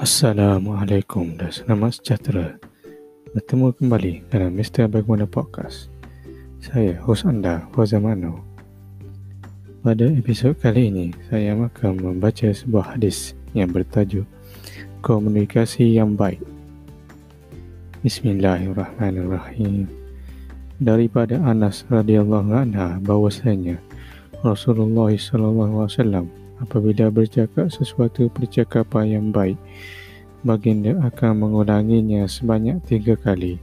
Assalamualaikum dan selamat sejahtera. Bertemu kembali dalam Mr. Bagaimana Podcast. Saya, hos anda, Fauzan Mano. Pada episod kali ini, saya akan membaca sebuah hadis yang bertajuk Komunikasi yang Baik. Bismillahirrahmanirrahim. Daripada Anas radhiyallahu anha bahwasanya Rasulullah sallallahu alaihi wasallam apabila bercakap sesuatu percakapan yang baik, baginda akan mengulanginya sebanyak tiga kali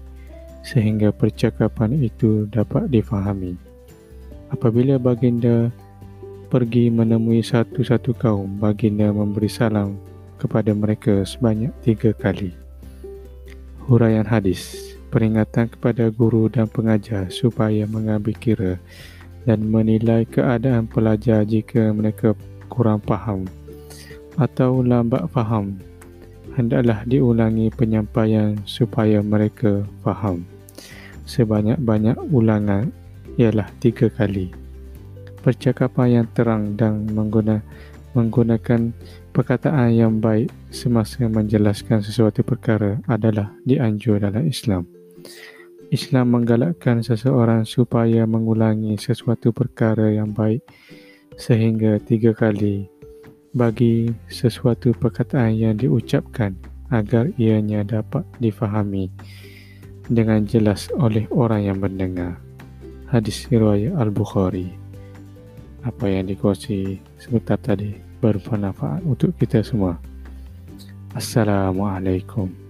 sehingga percakapan itu dapat difahami. Apabila baginda pergi menemui satu-satu kaum, baginda memberi salam kepada mereka sebanyak tiga kali. Huraian hadis peringatan kepada guru dan pengajar supaya mengambil kira dan menilai keadaan pelajar jika mereka kurang faham atau lambat faham hendaklah diulangi penyampaian supaya mereka faham. Sebanyak-banyak ulangan ialah tiga kali. Percakapan yang terang dan mengguna, menggunakan perkataan yang baik semasa menjelaskan sesuatu perkara adalah dianjur dalam Islam. Islam menggalakkan seseorang supaya mengulangi sesuatu perkara yang baik sehingga tiga kali bagi sesuatu perkataan yang diucapkan agar ianya dapat difahami dengan jelas oleh orang yang mendengar. Hadis riwayat Al-Bukhari. Apa yang dikongsi sebentar tadi bermanfaat untuk kita semua. Assalamualaikum.